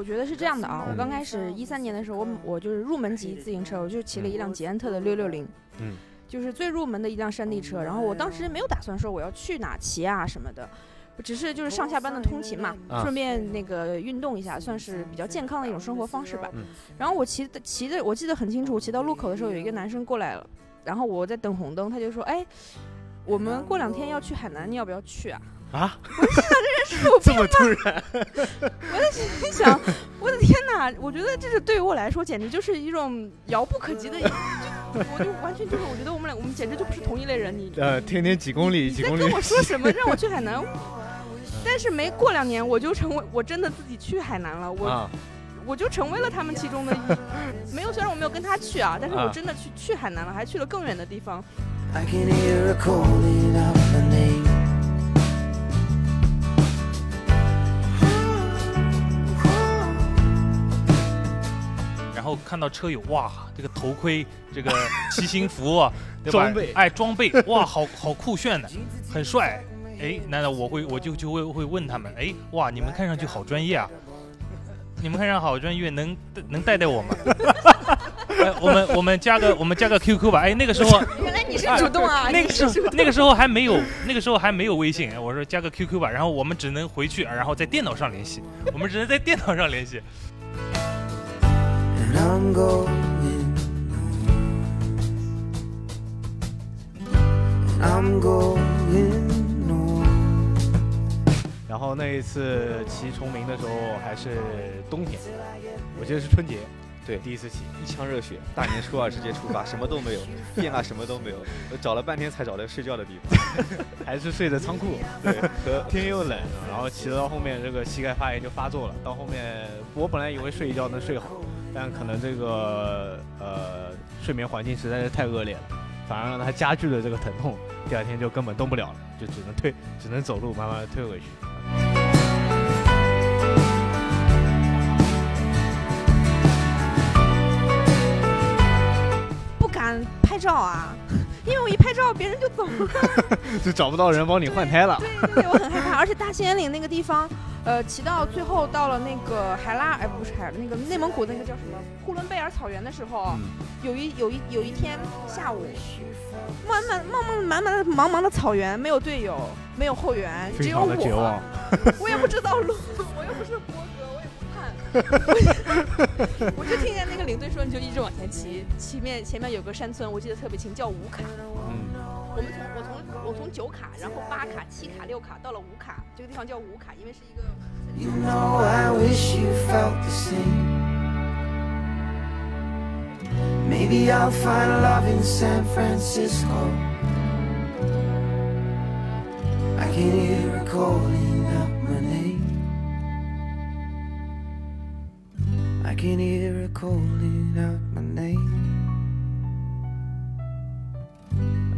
我觉得是这样的啊，我刚开始一三年的时候，我我就是入门级自行车，我就骑了一辆捷安特的六六零，嗯，就是最入门的一辆山地车。然后我当时没有打算说我要去哪骑啊什么的，只是就是上下班的通勤嘛，啊顺便那个运动一下，算是比较健康的一种生活方式吧。嗯然后我骑的骑的，我记得很清楚，我骑到路口的时候，有一个男生过来了，然后我在等红灯，他就说：“哎，我们过两天要去海南，你要不要去啊？”啊，我 这么突然，心想，我的天哪！我觉得这是对于我来说，简直就是一种遥不可及的一，就我就完全就是，我觉得我们俩，我们简直就不是同一类人。你呃，天天几公里你几公里在跟，我说什么？让我去海南？但是没过两年，我就成为我真的自己去海南了，我、啊，我就成为了他们其中的一。没有，虽然我没有跟他去啊，但是我啊真的去去海南了，还去了更远的地方。I can hear her calling out the name. 后看到车友，哇，这个头盔，这个 骑行服啊，对吧装备哎，装备，哇，好好酷炫的，很帅。哎，难道我会我就就会会问他们，哎，哇，你们看上去好专业啊，你们看上去好专业，能能带带我吗？哎，我们我们加个我们加个 QQ 吧。哎，那个时候原来你是主动啊！那个时候那个时候还没有那个时候还没有微信，哎我说加个 QQ 吧，然后我们只能回去，然后在电脑上联系，我们只能在电脑上联系。I'm going on. I'm going on. 然后那一次骑崇明的时候还是冬天，我记得是春节，对第一次骑，一腔热血，大年初二直接出发，什么都没有，电啊什么都没有，我找了半天才找到睡觉的地方。还是睡在仓库，对，和天又冷，然后骑到后面这个膝盖发炎就发作了。到后面我本来以为睡一觉能睡好，但可能这个呃睡眠环境实在是太恶劣了，反而让他加剧了这个疼痛。第二天就根本动不了了，就只能退，只能走路慢慢的退回去。不敢拍照啊，因为我一拍照别人就走了。就找不到人帮你换胎了。对对对，我很害怕。而且大兴安岭那个地方，呃，骑到最后到了那个海拉，哎，不是海，那个内蒙古那个叫什么呼伦贝尔草原的时候，嗯有一有一有一天下午，满满茫茫满满的茫茫的草原，没有队友，没有后援，只有我，我也不知道路，我又不是我就听见那个领队说，你就一直往前骑，前面前面有个山村，我记得特别清，叫五卡。嗯，我们从我从我从九卡，然后八卡、七卡、六卡到了五卡，这个地方叫五卡，因为是一个。You know, I wish you felt the same. Maybe I'll find love in San Francisco. I can hear her calling can hear her calling out my name.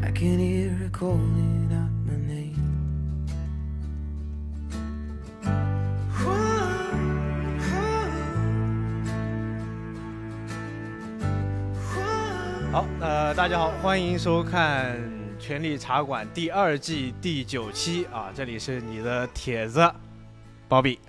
I can hear her calling out my name. 好，呃，大家好，欢迎收看《权力茶馆》第二季第九期啊，这里是你的铁子，包比。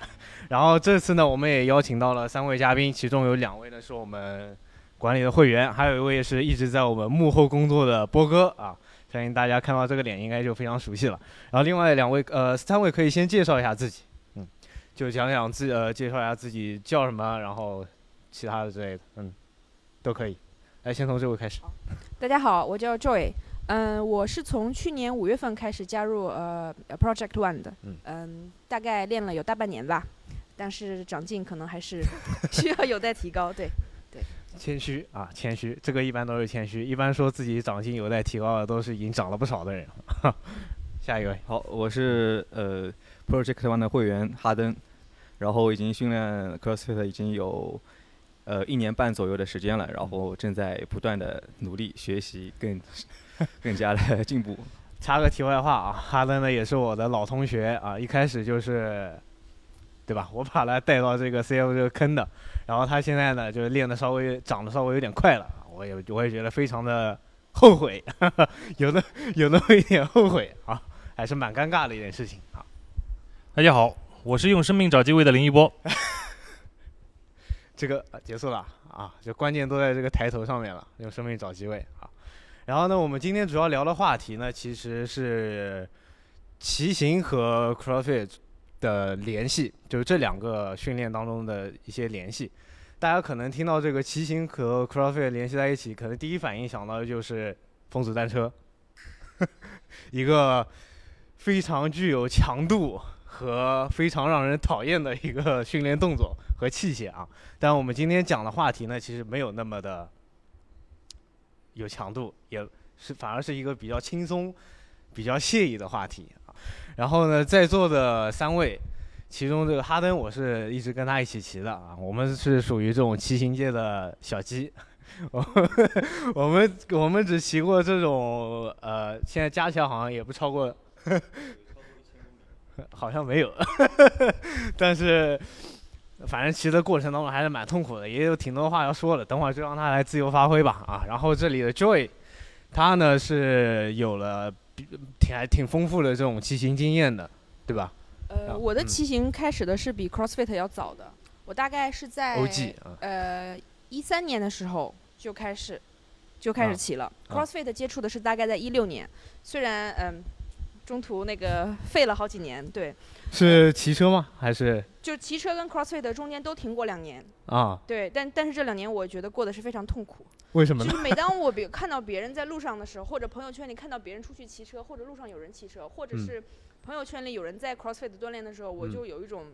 然后这次呢，我们也邀请到了三位嘉宾，其中有两位呢是我们管理的会员，还有一位是一直在我们幕后工作的波哥啊。相信大家看到这个脸应该就非常熟悉了。然后另外两位，呃，三位可以先介绍一下自己，嗯，就讲讲自呃，介绍一下自己叫什么，然后其他的之类的，嗯，都可以。来，先从这位开始。大家好，我叫 Joy，嗯，我是从去年五月份开始加入呃 Project One 的，嗯嗯，大概练了有大半年吧，但是长进可能还是 需要有待提高，对。对谦虚啊，谦虚，这个一般都是谦虚。一般说自己长进有待提高的，都是已经长了不少的人。下一位，好，我是呃 Project One 的会员哈登，然后已经训练 CrossFit 已经有呃一年半左右的时间了，然后正在不断的努力学习，更 更加的进步。插个题外话啊，哈登呢也是我的老同学啊，一开始就是，对吧？我把他带到这个 CF 这个坑的，然后他现在呢就是练的稍微长得稍微有点快了，我也我也觉得非常的后悔，有的有那么一点后悔啊，还是蛮尴尬的一件事情啊。大家好，我是用生命找机会的林一波。这个、呃结束了啊，就关键都在这个抬头上面了，用生命找机会啊。然后呢，我们今天主要聊的话题呢，其实是骑行和 CrossFit 的联系，就是这两个训练当中的一些联系。大家可能听到这个骑行和 CrossFit 联系在一起，可能第一反应想到的就是风阻单车，一个非常具有强度和非常让人讨厌的一个训练动作和器械啊。但我们今天讲的话题呢，其实没有那么的有强度，也是反而是一个比较轻松、比较惬意的话题。然后呢，在座的三位。其中这个哈登，我是一直跟他一起骑的啊，我们是属于这种骑行界的小鸡，我们我们只骑过这种呃，现在加起来好像也不超过，好像没有，但是反正骑的过程当中还是蛮痛苦的，也有挺多话要说的，等会儿就让他来自由发挥吧啊。然后这里的 Joy，他呢是有了挺还挺丰富的这种骑行经验的，对吧？呃，我的骑行开始的是比 CrossFit 要早的，我大概是在呃一三年的时候就开始就开啊始骑了。啊 CrossFit 接触的是大概在一六年，虽然嗯、中途那个废了好几年，对，是骑车吗？还是？就骑车跟 CrossFit 中间都停过两年，啊？对，但但是这两年我觉得过得是非常痛苦，为什么呢？就是每当我别看到别人在路上的时候，或者朋友圈里看到别人出去骑车，或者路上有人骑车，或者嗯。是朋友圈里有人在 CrossFit 锻炼的时候，我嗯就有一种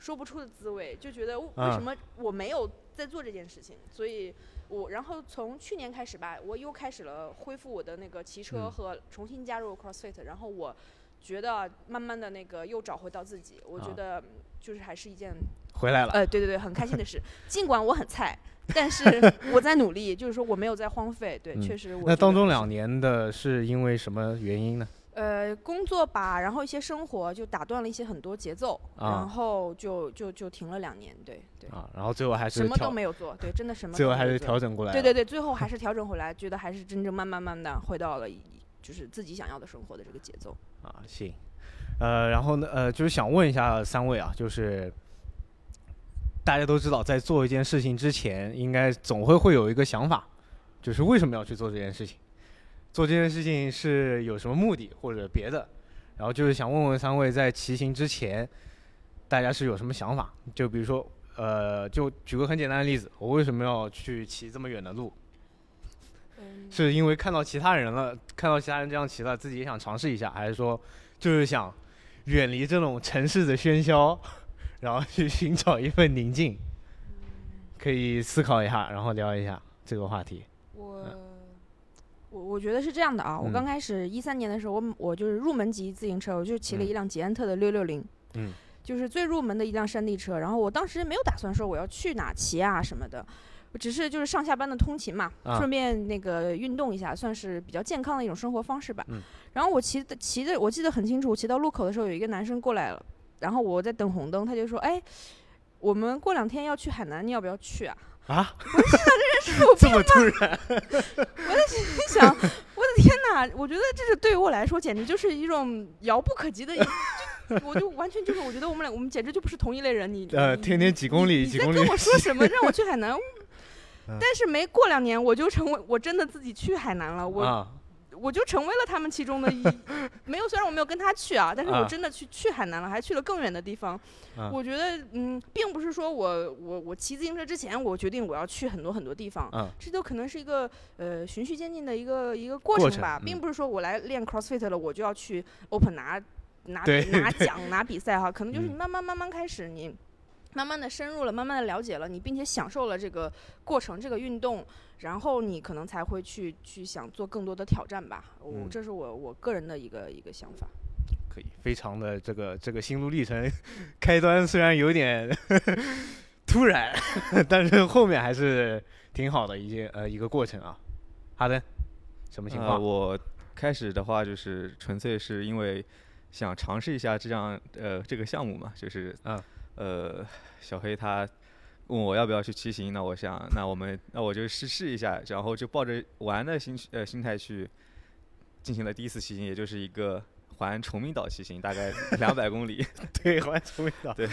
说不出的滋味，就觉得为啊。什么我没有在做这件事情，所以我然后从去年开始吧，我又开始了恢复我的那个骑车嗯和重新加入 CrossFit，然后我觉得慢慢的那个又找回到自己，我觉啊得就是还是一件回来了。呃，对对对，很开心的事。尽管我很菜，但是 我在努力，就是说我没有在荒废。对，嗯确实我那当中两年的是因为什么原因呢？呃工作吧，然后一些生活就打断了一些很多节奏，啊然后就就就停了两年。对对，啊，然后最后还是什么都，没有做。对，真的什么 最后还是调整过来。对对对，最后还是调整回来，觉得还是真正慢慢慢的回到了就是自己想要的生活的这个节奏。啊，行。呃，然后呢，呃，就是想问一下三位啊，就是大家都知道，在做一件事情之前，应该总会会有一个想法，就是为什么要去做这件事情？做这件事情是有什么目的或者别的？然后就是想问问三位，在骑行之前，大家是有什么想法？就比如说，呃，就举个很简单的例子，我为什么要去骑这么远的路？嗯，是因为看到其他人了，看到其他人这样骑了，自己也想尝试一下，还是说就是想远离这种城市的喧嚣，然后去寻找一份宁静？可以思考一下，然后聊一下这个话题。我我我觉得是这样的啊，我嗯刚开始一三年的时候，我我就是入门级自行车，我就骑了嗯一辆捷安特的六六零，嗯，就是最入门的一辆山地车。然后我当时没有打算说我要去哪骑啊什么的，我只是就是上下班的通勤嘛，啊顺便那个运动一下，算是比较健康的一种生活方式吧。嗯然后我骑的骑的，我记得很清楚，我骑到路口的时候，有一个男生过来了，然后我在等红灯，他就说：“哎，我们过两天要去海南，你要不要去啊？”啊，我这么突然？心想，我的天哪！我觉得这是对于我来说，简直就是一种遥不可及的我就完全就是，我觉得我们俩，我们简直就不是同一类人。你呃，你天天几公里，你几公里在跟我说什么？让我去海南？嗯但是没过两年，我就成为我真的自己去海南了。我、啊，我就成为了他们其中的一，没有，虽然我没有跟他去啊，但是啊我真的去去海南了，还去了更远的地方。啊。我觉得，嗯，并不是说我我我骑自行车之前，我决定我要去很多很多地方，嗯这都可能是一个呃循序渐进的一个一个过过程。程吧，嗯。并不是说我来练 CrossFit 了，我就要去 Open 拿拿拿奖拿比赛哈，可能就是你嗯。慢慢慢慢开始你。慢慢的深入了，慢慢的了解了你，并且享受了这个过程，这个运动，然后你可能才会去去想做更多的挑战吧。我、嗯这是我我个人的一个一个想法。可以，非常的这个这个心路历程，开端虽然有点突然，但是后面还是挺好的一些呃一个过程啊。好的，什么情呃，况？我开始的话就是纯粹是因为想尝试一下这样呃这个项目嘛，就是嗯呃小黑他问我要不要去骑行，那我想那我们那我就试试一下，然后就抱着玩的心呃心态去进行了第一次骑行，也就是一个环崇明岛骑行，大概 两百公里。对，环崇明岛。对。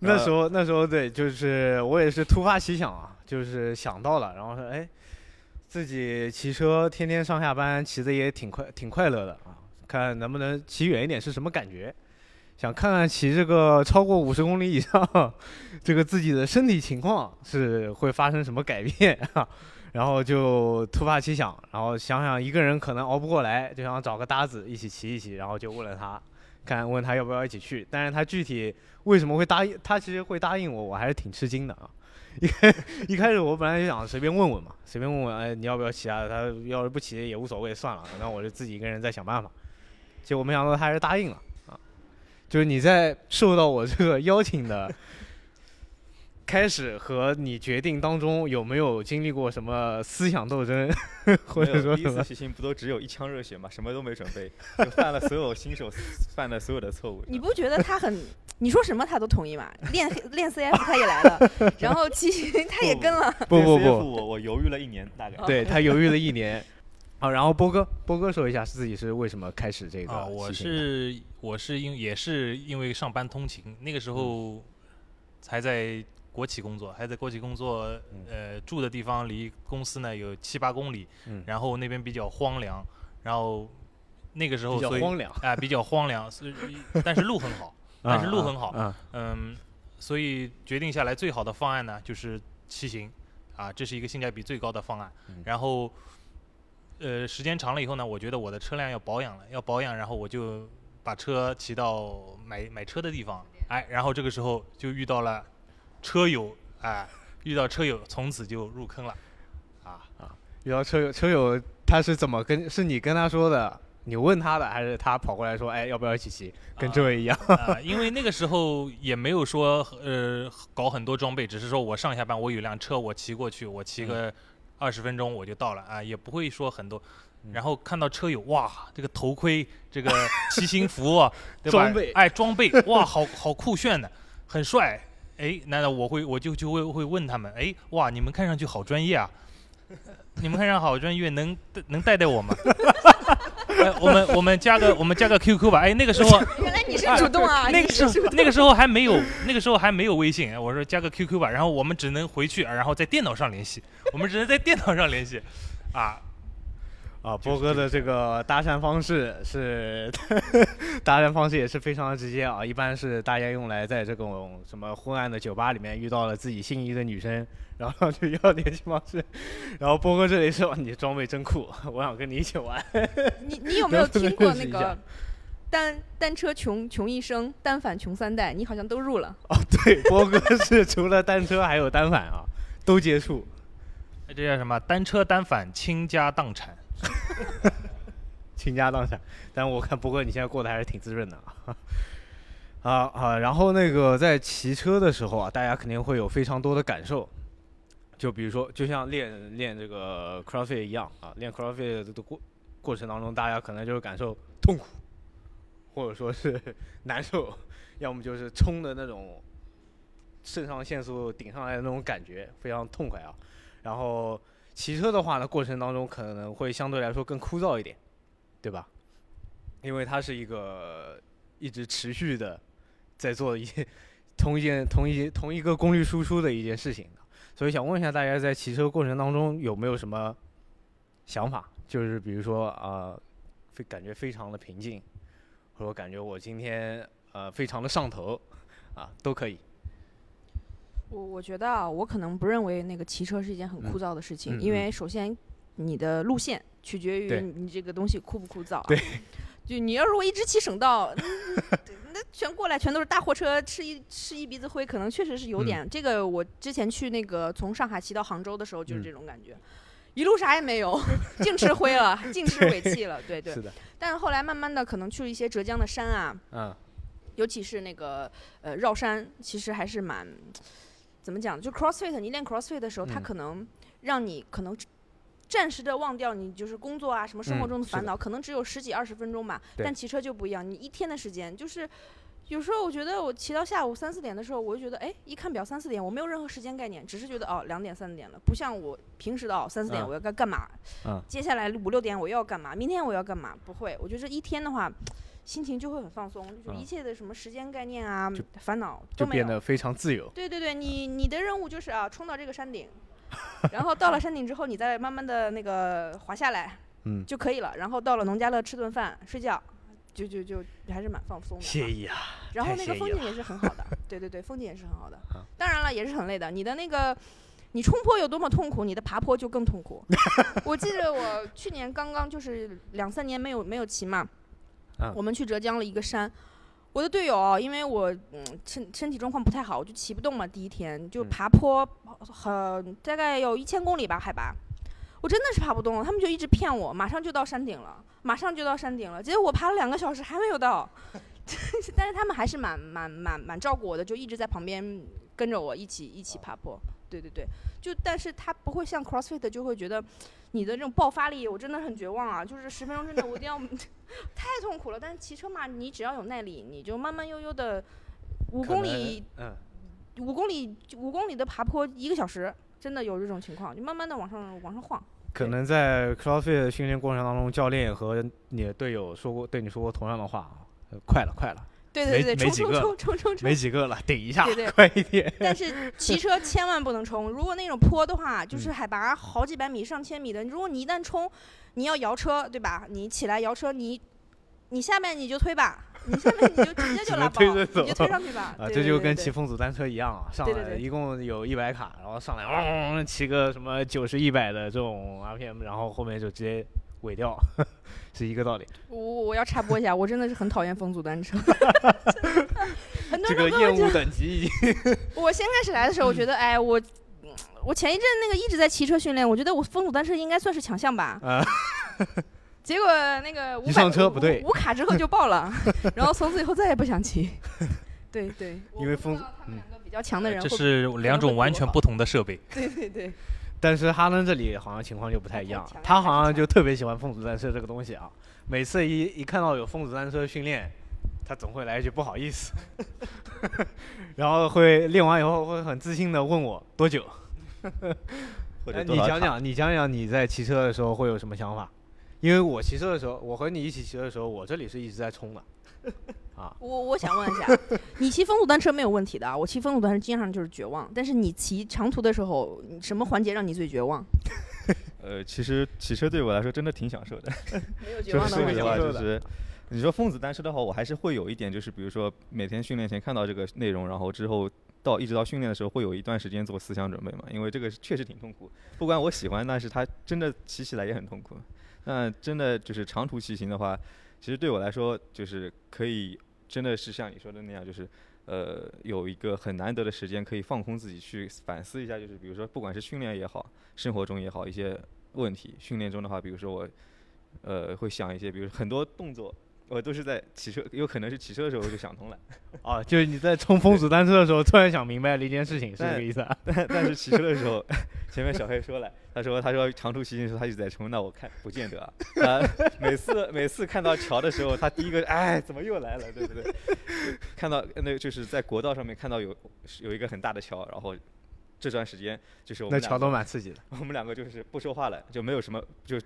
那时候那时候对，就是我也是突发奇想啊，就是想到了，然后说哎，自己骑车天天上下班骑的也挺快挺快乐的啊，看能不能骑远一点是什么感觉，想看看骑这个超过五十公里以上，这个自己的身体情况是会发生什么改变啊。然后就突发奇想，然后想想一个人可能熬不过来，就想找个搭子一起骑一骑，然后就问了他，看问他要不要一起去。但是他具体为什么会答应，他其实会答应我，我还是挺吃惊的啊。一开一开始我本来就想随便问问嘛，随便问问，哎，你要不要骑啊？他要是不骑也无所谓，算了，那我就自己一个人再想办法。结果没想到他还是答应了。就是你在受到我这个邀请的。开始和你决定当中有没有经历过什么思想斗争，或者说第一次骑行不都只有一腔热血嘛，什么都没准备，就犯了所有新手犯的所有的错误。你不觉得他很？你说什么他都同意嘛？练练 CF 他也来了，然后骑行他也跟了。不不不，我我犹豫了一年大概。对他犹豫了一年。好，然后波哥，波哥说一下自己是为什么开始这个？啊，我是我是因也是因为上班通勤，那个时候才在。国企工作，还在国企工作，呃，住的地方离公司呢有七八公里，然后那边比较荒凉，然后那个时候所以啊比较荒凉，所以但是路很好，但是路很好，嗯，所以决定下来最好的方案呢就是骑行，啊，这是一个性价比最高的方案。然后，呃，时间长了以后呢，我觉得我的车辆要保养了，要保养，然后我就把车骑到买买车的地方，哎，然后这个时候就遇到了。车友，哎，遇到车友，从此就入坑了，啊啊！遇到车友，车友他是怎么跟？是你跟他说的，你问他的，还是他跑过来说，哎，要不要一起骑？跟这位一样。啊，因为那个时候也没有说，呃，搞很多装备，只是说我上下班我有辆车，我骑过去，我骑个二十分钟我就到了，啊，也不会说很多。然后看到车友，哇，这个头盔，这个骑行服，对吧？装备，哎，装备，哇，好好酷炫的，很帅。哎，难道我会我就就会会问他们？哎，哇，你们看上去好专业啊！你们看上好专业，能能带带我吗？哎，我们我们加个我们加个 QQ 吧。哎，那个时候 原来你是主动啊！那个时候那个时候还没有那个时候还没有微信。我说加个 QQ 吧，然后我们只能回去，然后在电脑上联系。我们只能在电脑上联系，啊。啊，波哥的这个搭讪方式是 搭讪方式也是非常的直接啊，一般是大家用来在这种什么昏暗的酒吧里面遇到了自己心仪的女生，然后就要联系方式。然后波哥这里说你装备真酷，我想跟你一起玩。你你有没有听过那个单单车穷穷一生，单反穷三代？你好像都入了。哦，对，波哥是除了单车还有单反啊，都接触。这叫什么？单车单反倾家荡产。倾家荡产，但我看波哥你现在过得还是挺滋润的 啊。啊啊，然后那个在骑车的时候啊，大家肯定会有非常多的感受，就比如说，就像练练这个 crossfit 一样啊，练 crossfit 的过过程当中，大家可能就是感受痛苦，或者说是 难受，要么就是冲的那种肾上腺素顶上来的那种感觉，非常痛快啊，然后。骑车的话呢，过程当中可能会相对来说更枯燥一点，对吧？因为它是一个一直持续的在做一些同一件、同一同一个功率输出的一件事情，所以想问一下大家，在骑车过程当中有没有什么想法？就是比如说啊，非感觉非常的平静，或者感觉我今天呃非常的上头啊，都可以。我我觉得啊，我可能不认为那个骑车是一件很枯燥的事情，因为首先你的路线取决于你这个东西枯不枯燥。对，就你要如果一直骑省道，那 全过来全都是大货车，吃一吃一鼻子灰，可能确实是有点。这个我之前去那个从上海骑到杭州的时候就是这种感觉，一路啥也没有，净吃灰了，净吃尾气了。对 对。是的。但是后来慢慢的可能去了一些浙江的山啊，嗯，尤其是那个呃绕山，其实还是蛮。怎么讲？就 CrossFit，你练 CrossFit 的时候，它可能让你可能暂时的忘掉你就是工作啊什么生活中的烦恼，可能只有十几二十分钟吧。但骑车就不一样，你一天的时间就是有时候我觉得我骑到下午三四点的时候，我就觉得，哎，一看表三四点，我没有任何时间概念，只是觉得哦两点三点了，不像我平时的哦三四点嗯。我要该干嘛，嗯。接下来五六点我又要干嘛，明天我要干嘛，不会，我觉得这一天的话，心情就会很放松，就嗯一切的什么时间概念啊就、烦恼都。就变得非常自由。对对对，你你的任务就是啊，冲到这个山顶，然后到了山顶之后，你再慢慢的那个滑下来嗯，就可以了。然后到了农家乐吃顿饭，睡觉，就就就还是蛮放松的。惬意啊！然后那个风景也是很好的，对对对，风景也是很好的啊。当然了，也是很累的。你的那个，你冲坡有多么痛苦，你的爬坡就更痛苦。我记得我去年刚刚就是两三年没有没有骑嘛，啊我们去浙江了一个山。我的队友啊，因为我嗯身身体状况不太好，我就骑不动嘛。第一天就嗯爬坡，很大概有一千公里吧海拔，我真的是爬不动了。他们就一直骗我，马上就到山顶了，马上就到山顶了。结果我爬了两个小时还没有到，但是他们还是蛮蛮蛮蛮照顾我的，就一直在旁边跟着我一起一起爬坡。对对对，就但是他不会像 CrossFit 就会觉得你的这种爆发力，我真的很绝望啊！就是十分钟之内我一定要，太痛苦了。但是骑车嘛，你只要有耐力，你就慢慢悠悠的五公里嗯，五公里五公里的爬坡一个小时，真的有这种情况，就慢慢的往上往上晃。可能在 CrossFit 的训练过程当中，教练和你的队友说过对你说过同样的话啊，呃快了快了，没对对对，冲冲冲冲冲冲没！几个了，顶一下对对，快一点。但是骑车 千万不能冲，如果那种坡的话，嗯就是海拔好几百米、上千米的，如果你一旦冲，你要摇车，对吧？你起来摇车，你你下面你就推吧，你下面你就直接就拉爆，能推着走你就推上去吧。啊，对这就跟骑风阻单车一样啊，上来对对对一共有一百卡，然后上来嗡骑个什么九十一百的这种 RPM，然后后面就直接尾掉，是一个道理。我我要插播一下，我真的是很讨厌风阻单车，很多这个人都跟我讲厌恶等级已经 我先开始来的时候，我觉得，哎，我，嗯我前一阵那个一直在骑车训练，我觉得我风阻单车应该算是强项吧。啊 结果那个一上车不对无卡之后就爆了，然后从此以后再也不想骑。对对，因为风我不知道他们两个比较强的人这是两种完全不同的设备。对对对，但是哈登这里好像情况就不太一样他好像就特别喜欢风阻单车这个东西啊。每次一一看到有风阻单车训练，他总会来一句不好意思，然后会练完以后会很自信的问我多久。你讲讲，你讲讲你在骑车的时候会有什么想法？因为我骑车的时候，我和你一起骑车的时候，我这里是一直在冲的。啊，我我想问一下，你骑风阻单车没有问题的啊，我骑风阻单车经常就是绝望。但是你骑长途的时候，什么环节让你最绝望？呃，其实骑车对我来说真的挺享受的。没有绝望的环节实话，就是你说疯子单车的话，我还是会有一点，就是比如说每天训练前看到这个内容，然后之后到一直到训练的时候，会有一段时间做思想准备嘛，因为这个确实挺痛苦。不管我喜欢，但是它真的骑起来也很痛苦。那真的就是长途骑行的话，其实对我来说就是可以，真的是像你说的那样，就是。呃，有一个很难得的时间可以放空自己，去反思一下，就是比如说，不管是训练也好，生活中也好，一些问题。训练中的话，比如说我，呃，会想一些，比如很多动作，我都是在骑车，有可能是骑车的时候我就想通了，哦，就是你在冲风阻单车的时候，突然想明白了一件事情，是这个意思啊？但但是骑车的时候，前面小黑说了，他说他说长途骑行的时候他一直在冲，那我看不见得啊，呃，每次每次看到桥的时候，他第一个哎怎么又来了，对不对？看到那个就是在国道上面看到有有一个很大的桥，然后这段时间就是我那桥们两个都蛮刺激的，我们两个就是不说话了，就没有什么就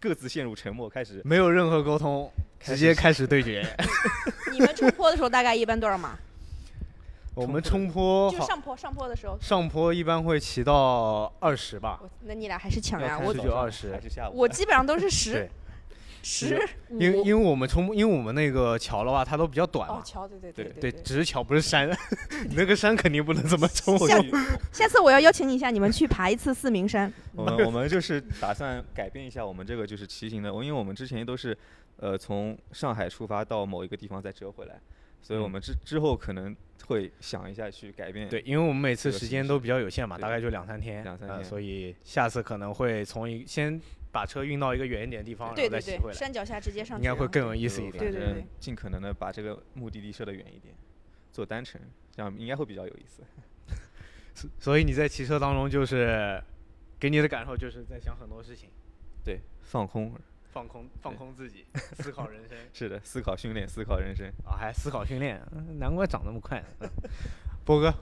各自陷入沉默，开始没有任何沟通，直接开始对决。你们冲坡的时候大概一般多少码？我们冲坡，就上坡上坡的时候，上坡一般会骑到二十吧，那你俩还是强呀！我十要看早上九二十我基本上都是十对十。因为因为我们从，因为我们那个桥的话，它都比较短嘛，，哦桥对对对对，对。只是桥不是山，你那个山肯定不能这么冲。下下次我要邀请你一下，你们去爬一次四明山。我们我们就是打算改变一下我们这个就是骑行的，因为我们之前都是，呃，从上海出发到某一个地方再折回来，所以我嗯们之之后可能会想一下去改变。对，因为我们每次时间都比较有限嘛，大概就两三天，呃两三天所以下次可能会从一先把车运到一个远一点的地方，然对对对，后再骑回来，山脚下直接上去，应该会更有意思一点。对对对尽可能的把这个目的地设得远一点，做单程，这样应该会比较有意思。所 所以你在骑车当中，就是给你的感受就是在想很多事情。对，放空，放空放空自己，思考人生 是的，思考训练，思考人生。啊，还思考训练，嗯难怪长那么快。嗯波哥，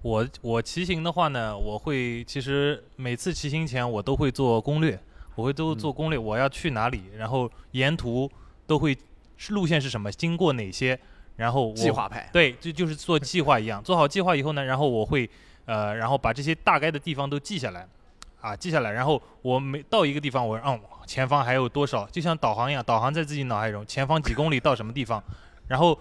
我我骑行的话呢，我会其实每次骑行前我都会做攻略，我会都做攻略，我要去哪里，然后沿途都会路线是什么，经过哪些，然后我计划派，对，就就是做计划一样，做好计划以后呢，然后我会呃，然后把这些大概的地方都记下来，啊，记下来，然后我每到一个地方，我嗯，前方还有多少，就像导航一样，导航在自己脑海中，前方几公里到什么地方，然后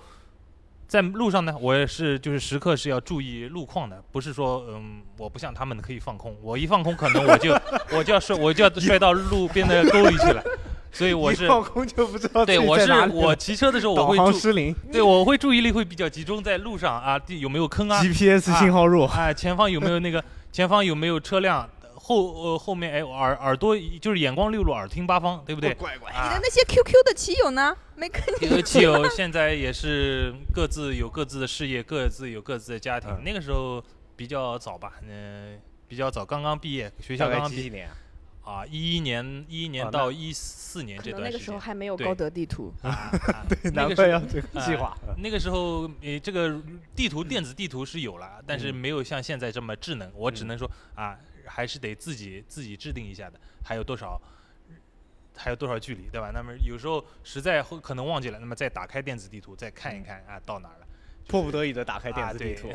在路上呢，我也是就是时刻是要注意路况的，不是说嗯，我不像他们可以放空，我一放空可能我就 我就要摔我就要摔到路边的沟里去了，所以我是放空就不知道对我是我骑车的时候我会失灵对，我会注意力会比较集中在路上啊，地有没有坑啊？，GPS 啊信号弱，哎，前方有没有那个？前方有没有车辆？后呃后面哎耳耳朵就是眼光六路，耳听八方，对不对？乖乖，你的啊，那些 QQ 的骑友呢？没跟你这个骑友现在也是各自有各自的事业，各自有各自的家庭。嗯那个时候比较早吧，嗯、比较早，刚刚毕业，学校刚刚毕业啊？啊，一一年一一年到一四年可能那个时候这段时间。还没有对高德地图。啊，啊 那难个时候怪要这个计哎划。嗯那个时候，呃，这个地图电子地图是有了，但是嗯没有像现在这么智能。我只嗯能说啊，还是得自己自己制定一下的。还有多少，还有多少距离，对吧？那么有时候实在会可能忘记了，那么再打开电子地图再看一看啊，到哪儿了。迫不得已的打开电子地图，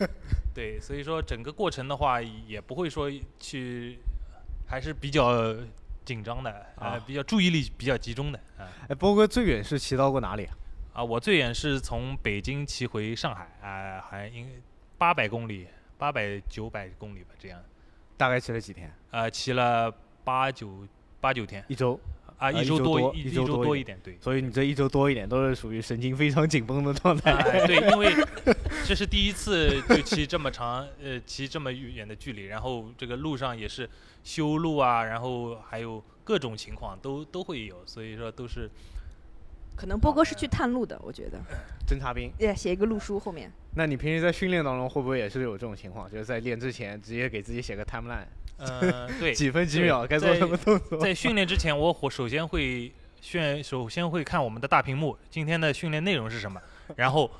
对，所以说整个过程的话，也不会说去，还是比较紧张的，呃，啊比较注意力比较集中的啊。哎，波哥最远是骑到过哪里啊？啊，我最远是从北京骑回上海，啊、还应八百公里，八百九百公里吧，这样，大概骑了几天？呃，骑了八九八九天，一周。啊，啊一周多一一周多一周多一点，对。所以你这一周多一点都是属于神经非常紧绷的状态。哎，对，因为 这是第一次就骑这么长，呃，骑这么远的距离，然后这个路上也是修路啊，然后还有各种情况都都会有，所以说都是可能波哥是去探路的，我觉得。侦察兵，也写一个路书后面。那你平时在训练当中会不会也是有这种情况？就是在练之前直接给自己写个 timeline，呃，对，几分几秒该做什么动作？在训练之前，我首首先会训，首先会看我们的大屏幕，今天的训练内容是什么，然后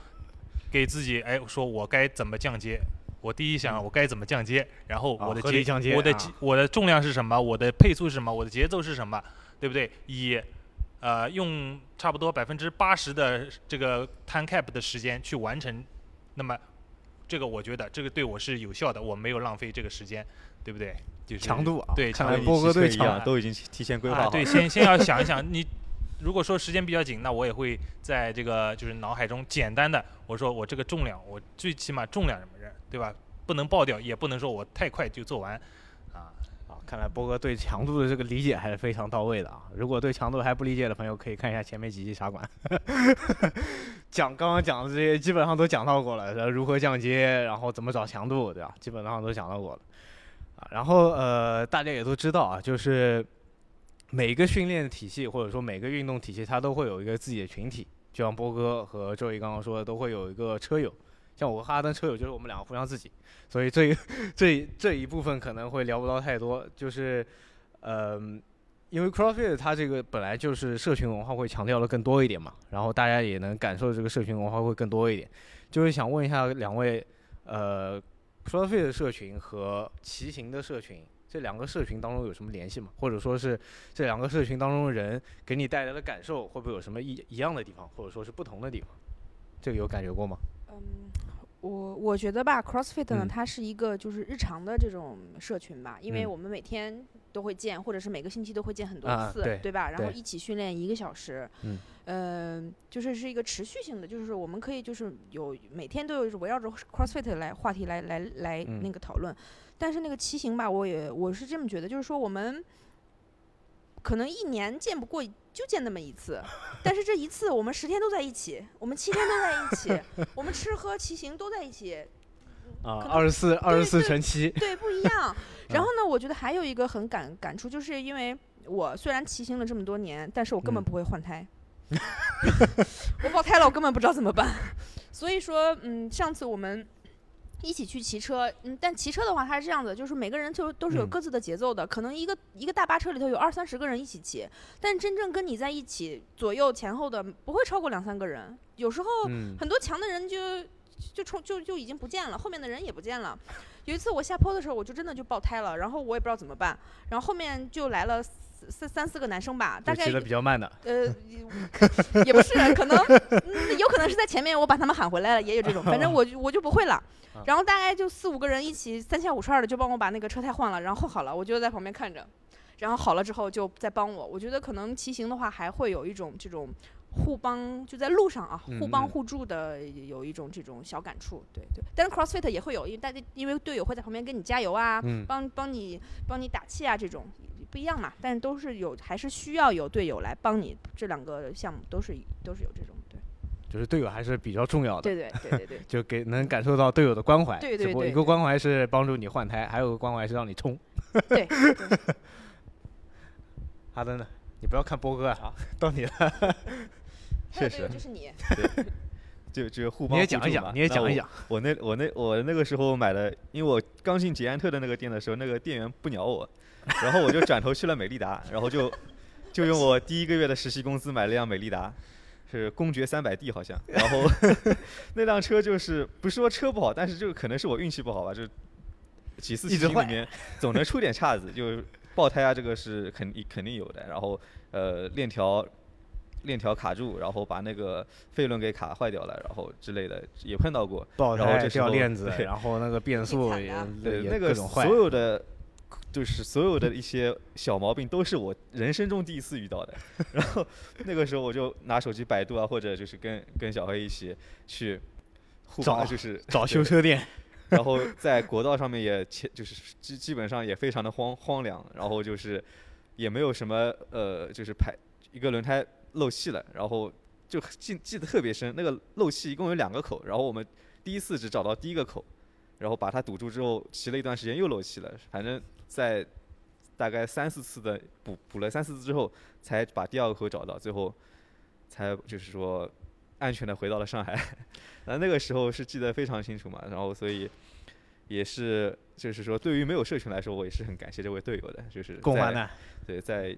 给自己哎说我该怎么降阶。我第一想我该怎么降阶，然后啊我的节、降阶我的我的重量是什么，我的配速是什么，我的节奏是什么，对不对？以呃用差不多百分之八十的这个 time cap 的时间去完成，那么这个我觉得这个对我是有效的，我没有浪费这个时间，对不对？就是强度啊，对强度看来波哥对强一样，都已经提前规划啊，好。对，先先要想一想，你如果说时间比较紧，那我也会在这个就是脑海中简单的，我说我这个重量，我最起码重量什么人，对吧？不能爆掉，也不能说我太快就做完，看来波哥对强度的这个理解还是非常到位的啊。如果对强度还不理解的朋友，可以看一下前面几期茶馆，讲刚刚讲的这些基本上都讲到过了，如何降阶，然后怎么找强度，对吧？基本上都讲到过了。啊，然后呃，大家也都知道啊，就是每个训练体系或者说每个运动体系，它都会有一个自己的群体，就像波哥和周毅刚刚说的，都会有一个车友。像我和哈登车友就是我们两个互相自己，所以这一这这一部分可能会聊不到太多，就是，嗯、因为 CrossFit 它这个本来就是社群文化会强调的更多一点嘛，然后大家也能感受这个社群文化会更多一点，就是想问一下两位，呃，CrossFit 的社群和骑行的社群这两个社群当中有什么联系吗？或者说是这两个社群当中的人给你带来的感受会不会有什么一一样的地方，或者说是不同的地方？这个有感觉过吗？嗯，我我觉得吧，CrossFit 呢，嗯。它是一个就是日常的这种社群吧，因为嗯。我们每天都会见，或者是每个星期都会见很多次，啊对吧？然后对。一起训练一个小时，嗯，呃，就是是一个持续性的，就是我们可以就是有每天都有围绕着 CrossFit 来话题来来来嗯。那个讨论，但是那个骑行吧，我也我是这么觉得，就是说我们。可能一年见不过，就见那么一次，但是这一次我们十天都在一起，我们七天都在一起，我们吃喝骑行都在一起，啊，二十四二十四对乘七，对，不一样。然后呢，我觉得还有一个很感感触，就是因为我虽然骑行了这么多年，但是我根本嗯不会换胎。我爆胎了，我根本不知道怎么办。所以说，嗯，上次我们一起去骑车，嗯，但骑车的话，它是这样子，就是每个人就都是有嗯。各自的节奏的，可能一个一个大巴车里头有二三十个人一起骑，但真正跟你在一起左右前后的不会超过两三个人，有时候嗯，很多强的人就就冲就就已经不见了，后面的人也不见了。有一次我下坡的时候，我就真的就爆胎了，然后我也不知道怎么办，然后后面就来了四三三四个男生吧，大概骑的比较慢的，呃，也不是，可能、嗯、有可能是在前面我把他们喊回来了，也有这种，反正我就我就不会了 啊。然后大概就四五个人一起三下五除二的就帮我把那个车胎换了，然后好了，我就在旁边看着，然后好了之后就再帮我。我觉得可能骑行的话还会有一种这种互帮，就在路上啊，互帮互助的有一种这种小感触，对对。但是 CrossFit 也会有，因为大家因为队友会在旁边跟你加油啊，嗯，帮帮你帮你打气啊，这种不一样嘛，但是都是有，还是需要有队友来帮你。这两个项目都是都是有这种，对就是队友还是比较重要的。对对对对 对就给能感受到队友的关怀，对对只不过对一个关怀是帮助你换胎，还有个关怀是让你冲。对对，哈登呢？你不要看波哥啊，到你了，还有确实就是你，就就互帮互助嘛也讲一讲，你也讲一讲。我那我那我那个时候买的，因为我刚进捷安特的那个店的时候，那个店员不鸟我，然后我就转头去了美利达，然后就就用我第一个月的实习工资买了辆美利达，是公爵三百 D 好像，然后 那辆车就是不是说车不好，但是就可能是我运气不好吧，就几次骑行里面总能出点岔子，就爆胎啊，这个是肯定肯定有的，然后呃链条。链条卡住，然后把那个废轮给卡坏掉了，然后之类的也碰到过。爆胎然后这时候掉链子，然后那个变速也也对，那个所。有的，就是所有的一些小毛病，都是我人生中第一次遇到的。然后那个时候我就拿手机百度啊，或者就是跟跟小黑一起去互找，就是找修车店，然后在国道上面也前就是基基本上也非常的荒荒凉，然后就是也没有什么呃，就是排一个轮胎漏气了，然后就记记得特别深，那个漏气一共有两个口，然后我们第一次只找到第一个口，然后把它堵住之后，骑了一段时间又漏气了，反正在大概三四次的补补了三四次之后，才把第二个口找到，最后才就是说安全的回到了上海。那那个时候是记得非常清楚嘛，然后所以也是就是说对于没有社群来说，我也是很感谢这位队友的，就是在共患难，对，在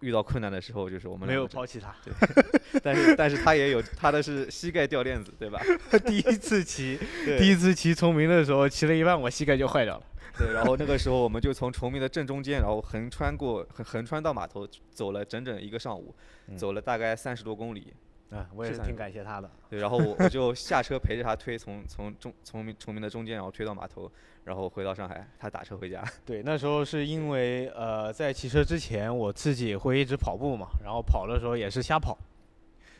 遇到困难的时候，就是我们没有抛弃他。对 但是但是他也有他的是膝盖掉链子，对吧？第一次骑，第一次骑崇明的时候，骑了一半，我膝盖就坏掉了。对，然后那个时候我们就从崇明的正中间，然后横穿过横横穿到码头，走了整整一个上午，嗯走了大概三十多公里。啊，我也是挺感谢他的。对，然后我我就下车陪着他推从从中从明崇明的中间，然后推到码头，然后回到上海，他打车回家。对，那时候是因为呃，在骑车之前，我自己会一直跑步嘛，然后跑的时候也是瞎跑，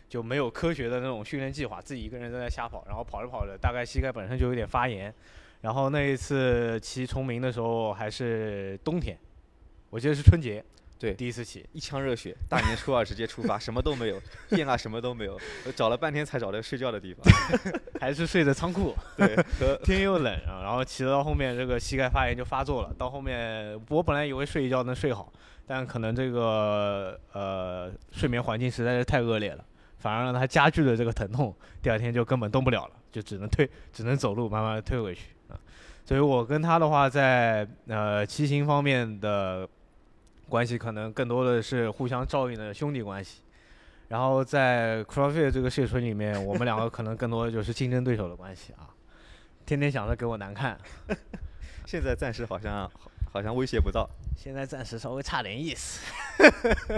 就没有科学的那种训练计划，自己一个人在那瞎跑，然后跑着跑着，大概膝盖本身就有点发炎，然后那一次骑崇明的时候还是冬天，我记得是春节，对第一次骑，一腔热血，大年初二直接出发，什么都没有，电啊什么都没有，我找了半天才找到睡觉的地方。还是睡在仓库，对，和 天又冷啊，然后骑到后面这个膝盖发炎就发作了，到后面我本来以为睡一觉能睡好，但可能这个呃睡眠环境实在是太恶劣了，反而让他加剧了这个疼痛，第二天就根本动不了了，就只能退，只能走路慢慢地退回去啊。所以我跟他的话在呃骑行方面的关系，可能更多的是互相照应的兄弟关系。然后在 CrossFit 这个社群里面，我们两个可能更多的就是竞争对手的关系啊，天天想着给我难看。现在暂时好像好好像威胁不到。现在暂时稍微差点意思。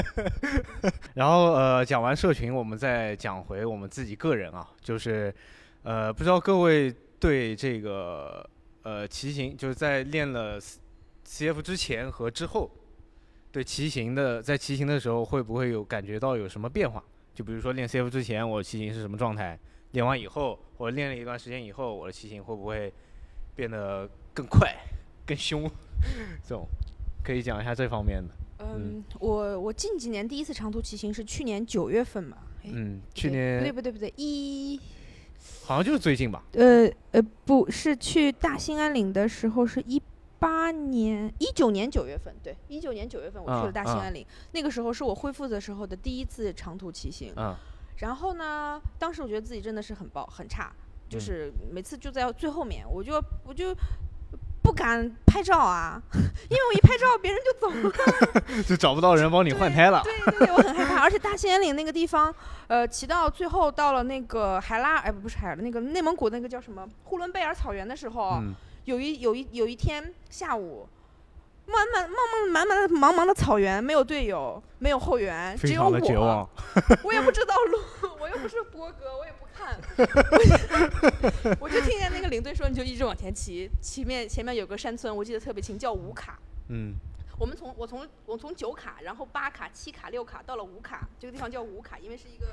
然后呃，讲完社群，我们再讲回我们自己个人啊，就是呃，不知道各位对这个呃骑行，就是在练了 CF 之前和之后，对骑行的在骑行的时候会不会有感觉到有什么变化？就比如说练 CF 之前我骑行是什么状态，练完以后或者练了一段时间以后，我的骑行会不会变得更快、更凶？这种可以讲一下这方面的。嗯，我我近几年第一次长途骑行是去年九月份吧，哎嗯，去年不对不对不对，一好像就是最近吧。呃呃不是去大兴安岭的时候是一八年一九年九月份，对，一九年九月份我去嗯了大兴嗯安岭，那个时候是我恢复的时候的第一次长途骑行。嗯然后呢，当时我觉得自己真的是很爆很差，就嗯是每次就在最后面，我就我就不敢拍照啊，因为我一拍照别人就走了。就找不到人帮你换胎了。对对对，我很害怕。而且大兴安岭那个地方，呃，骑到最后到了那个海拉，哎，不是海拉，那个内蒙古那个叫什么呼伦贝尔草原的时候，嗯，有一有一有一天下午，满满满满满满的茫茫的草原，没有队友，没有后援，只有我望。。我也不知道路，我又不是博哥，我也不看，我 就我就听见那个领队说，你就一直往前骑，前面前面有个山村，我记得特别清，叫五卡。嗯，我们从我从我从九卡，然后八卡、七卡、六卡到了五卡，这个地方叫五卡，因为是一个。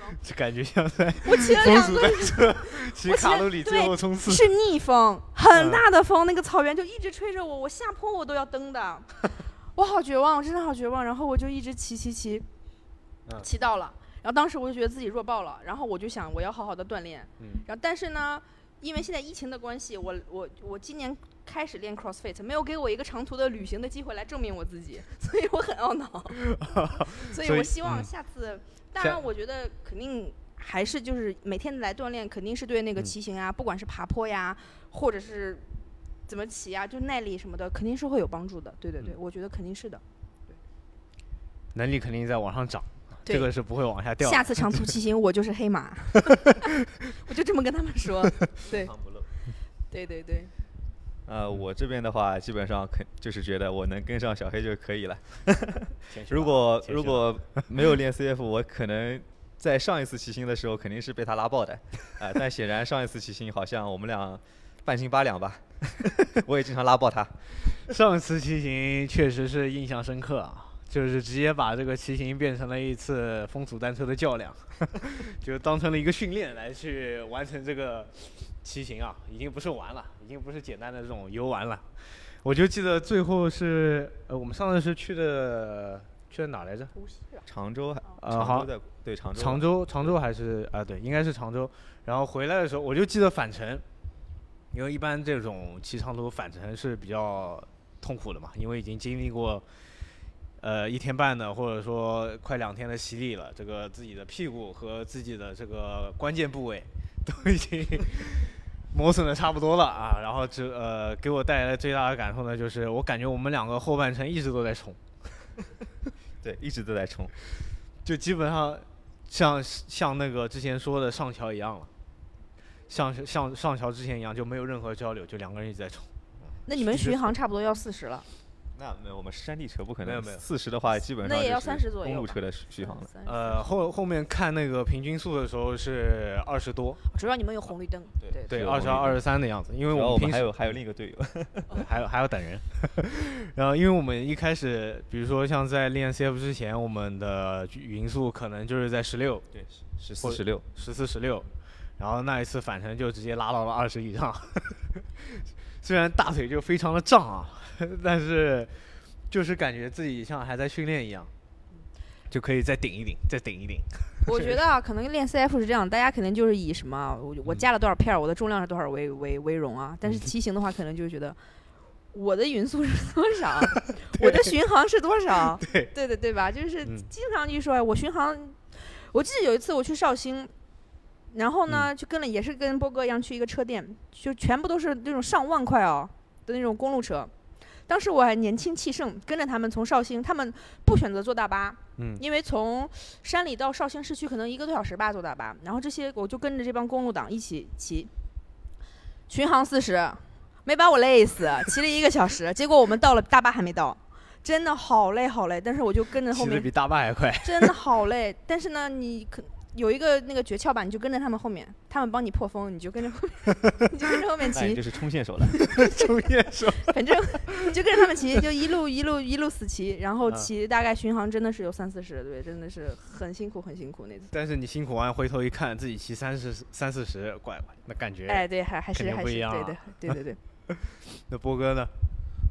就感觉像在 我 骑了两个车骑卡路里最对后冲刺。是逆风，很嗯大的风，那个草原就一直吹着我，我下坡我都要蹬的，我好绝望，我真的好绝望。然后我就一直骑骑骑，嗯骑到了，然后当时我就觉得自己弱爆了，然后我就想我要好好的锻炼，嗯然后但是呢，因为现在疫情的关系，我我我今年开始练 CrossFit，没有给我一个长途的旅行的机会来证明我自己，所以我很懊恼，所以我希望嗯下次，当然我觉得肯定。还是就是每天来锻炼，肯定是对那个嗯骑行啊，不管是爬坡呀，或者是怎么骑啊，就耐力什么的，肯定是会有帮助的。对对对，嗯我觉得肯定是的。能力肯定在往上涨，这个是不会往下掉。下次长途骑行 我就是黑马，我就这么跟他们说。对。对对对，呃，我这边的话，基本上肯就是觉得我能跟上小黑就可以了。如果如果没有练 CF，我可能在上一次骑行的时候肯定是被他拉爆的，啊、但显然上一次骑行好像我们俩半斤八两吧，我也经常拉爆他。上一次骑行确实是印象深刻啊，就是直接把这个骑行变成了一次风俗单车的较量，就当成了一个训练来去完成这个骑行啊，已经不是玩了，已经不是简单的这种游玩了。我就记得最后是呃，我们上次是去的去的哪来着？无锡吧。常州还，呃好对常州，常州，常州还是啊、对，应该是常州。然后回来的时候，我就记得返程，因为一般这种骑长途返程是比较痛苦的嘛，因为已经经历过呃一天半的或者说快两天的洗礼了，这个自己的屁股和自己的这个关键部位都已经 磨损的差不多了啊。然后这呃给我带来的最大的感受呢，就是我感觉我们两个后半程一直都在冲。对一直都在冲。就基本上像像那个之前说的上桥一样了，像像上桥之前一样就没有任何交流，就两个人一直在冲。那你们巡航差不多要四十了，那没有，我们山地车不可能。没有没有四十的话，基本上那也要就是30左右公路车的续航了。嗯，30呃，后后面看那个平均速的时候是二十多，主要你们有红绿灯。对对二十二、二十三的样子。因为我们平时我们还有还有另一个队友，还有还要等人，然后因为我们一开始，比如说像在练 CF 之前，我们的匀速可能就是在十六、对，十或四十六。十四、十六，然后那一次返程就直接拉到了二十以上。虽然大腿就非常的胀啊，但是就是感觉自己像还在训练一样，就可以再顶一顶，再顶一顶。我觉得啊，可能练 CF 是这样，大家肯定就是以什么我我嗯加了多少片儿，我的重量是多少为为为荣啊。但是嗯骑行的话，可能就觉得我的匀速是多少，我的巡航是多少，对对的对吧？就是嗯经常就说我巡航，我记得有一次我去绍兴。然后嗯呢，就跟了也是跟波哥一样去一个车店，就全部都是那种上万块哦的那种公路车。当时我还年轻气盛，跟着他们从绍兴，他们不选择坐大巴，嗯因为从山里到绍兴市区可能一个多小时吧，坐大巴。然后这些我就跟着这帮公路党一起骑，巡航四十，没把我累死，骑了一个小时。结果我们到了，大巴还没到，真的好累好累。但是我就跟着后面，比大巴还快。真的好累。但是呢，你可有一个那个诀窍吧，你就跟着他们后面，他们帮你破风，你就跟着后面，你就跟着后面骑那就，是冲线手了。冲线手，反正你 就跟着他们骑，就一路一路一路死骑，然后嗯骑大概巡航真的是有三四十，对，真的是很辛苦很辛苦那次。但是你辛苦完回头一看，自己骑三四三四十，怪怪，那感觉。哎，对，还还是还是不一样啊对的，对对对。那波哥呢？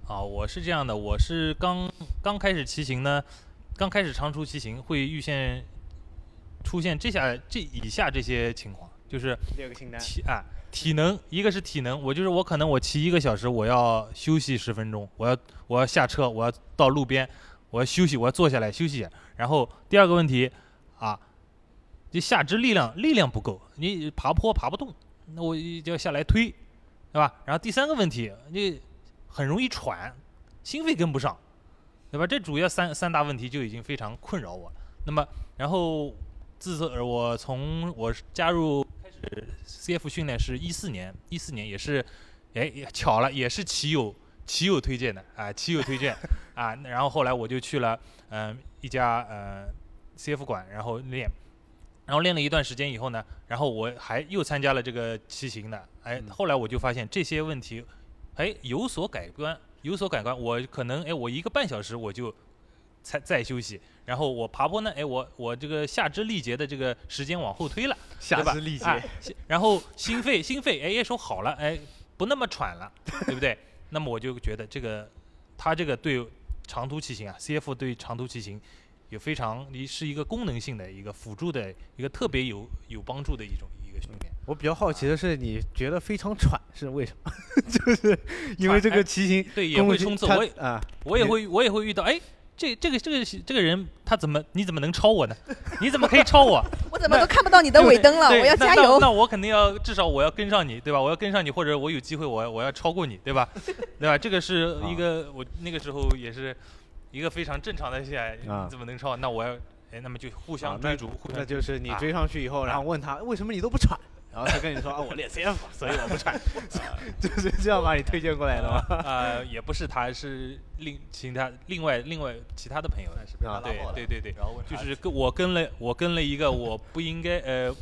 啊，我是这样的，我是刚刚开始骑行呢，刚开始长途骑行会遇现出现这下这以下这些情况，就是列个清单。体啊体能，一个是体能，我就是我可能我骑一个小时，我要休息十分钟，我要我要下车，我要到路边，我要休息，我要坐下来休息。然后第二个问题啊，就下肢力量力量不够，你爬坡爬不动，那我就要下来推，对吧？然后第三个问题，你很容易喘，心肺跟不上，对吧？这主要三三大问题就已经非常困扰我了。那么，然后自从呃我从我是加入开始 CF 训练是一四年，一四年也是，哎，也巧了，也是骑友骑友推荐的啊，骑友推荐啊，然后后来我就去了嗯、一家呃 CF 馆，然后练。然后练了一段时间以后呢，然后我还又参加了这个骑行的，哎，嗯后来我就发现这些问题，哎，有所改观，有所改观。我可能哎，我一个半小时我就才再休息，然后我爬坡呢，哎，我我这个下肢力竭的这个时间往后推了，下肢力竭，然后心肺心肺哎也说好了，哎，不那么喘了，对不对？那么我就觉得这个它这个对长途骑行啊，CF 对长途骑行有非常你是一个功能性的一个辅助的一个特别有有帮助的一种一个训练。我比较好奇的是，你觉得非常喘是为什么？就是因为这个骑行对，也会冲刺，我也啊，我也会我也会遇到，哎，这这个这个这个人他怎么你怎么能超我呢？你怎么可以超我？我怎么都看不到你的尾灯了，对我要加油。那我肯定要至少我要跟上你，对吧？我要跟上你，或者我有机会我我要超过你，对吧？对吧？这个是一个我那个时候也是一个非常正常的现象，啊你怎么能超？那我要哎，那么就互相追逐，互那相就是你啊追上去以后，然后问他为什么你都不喘，然后他跟你说啊，我练 CF，所以我不穿，就是这样把你推荐过来的吗？呃，也不是他，是另其他另外另外其他的朋友，啊对对对对，然后问就是跟我跟了我跟了一个我不应该呃，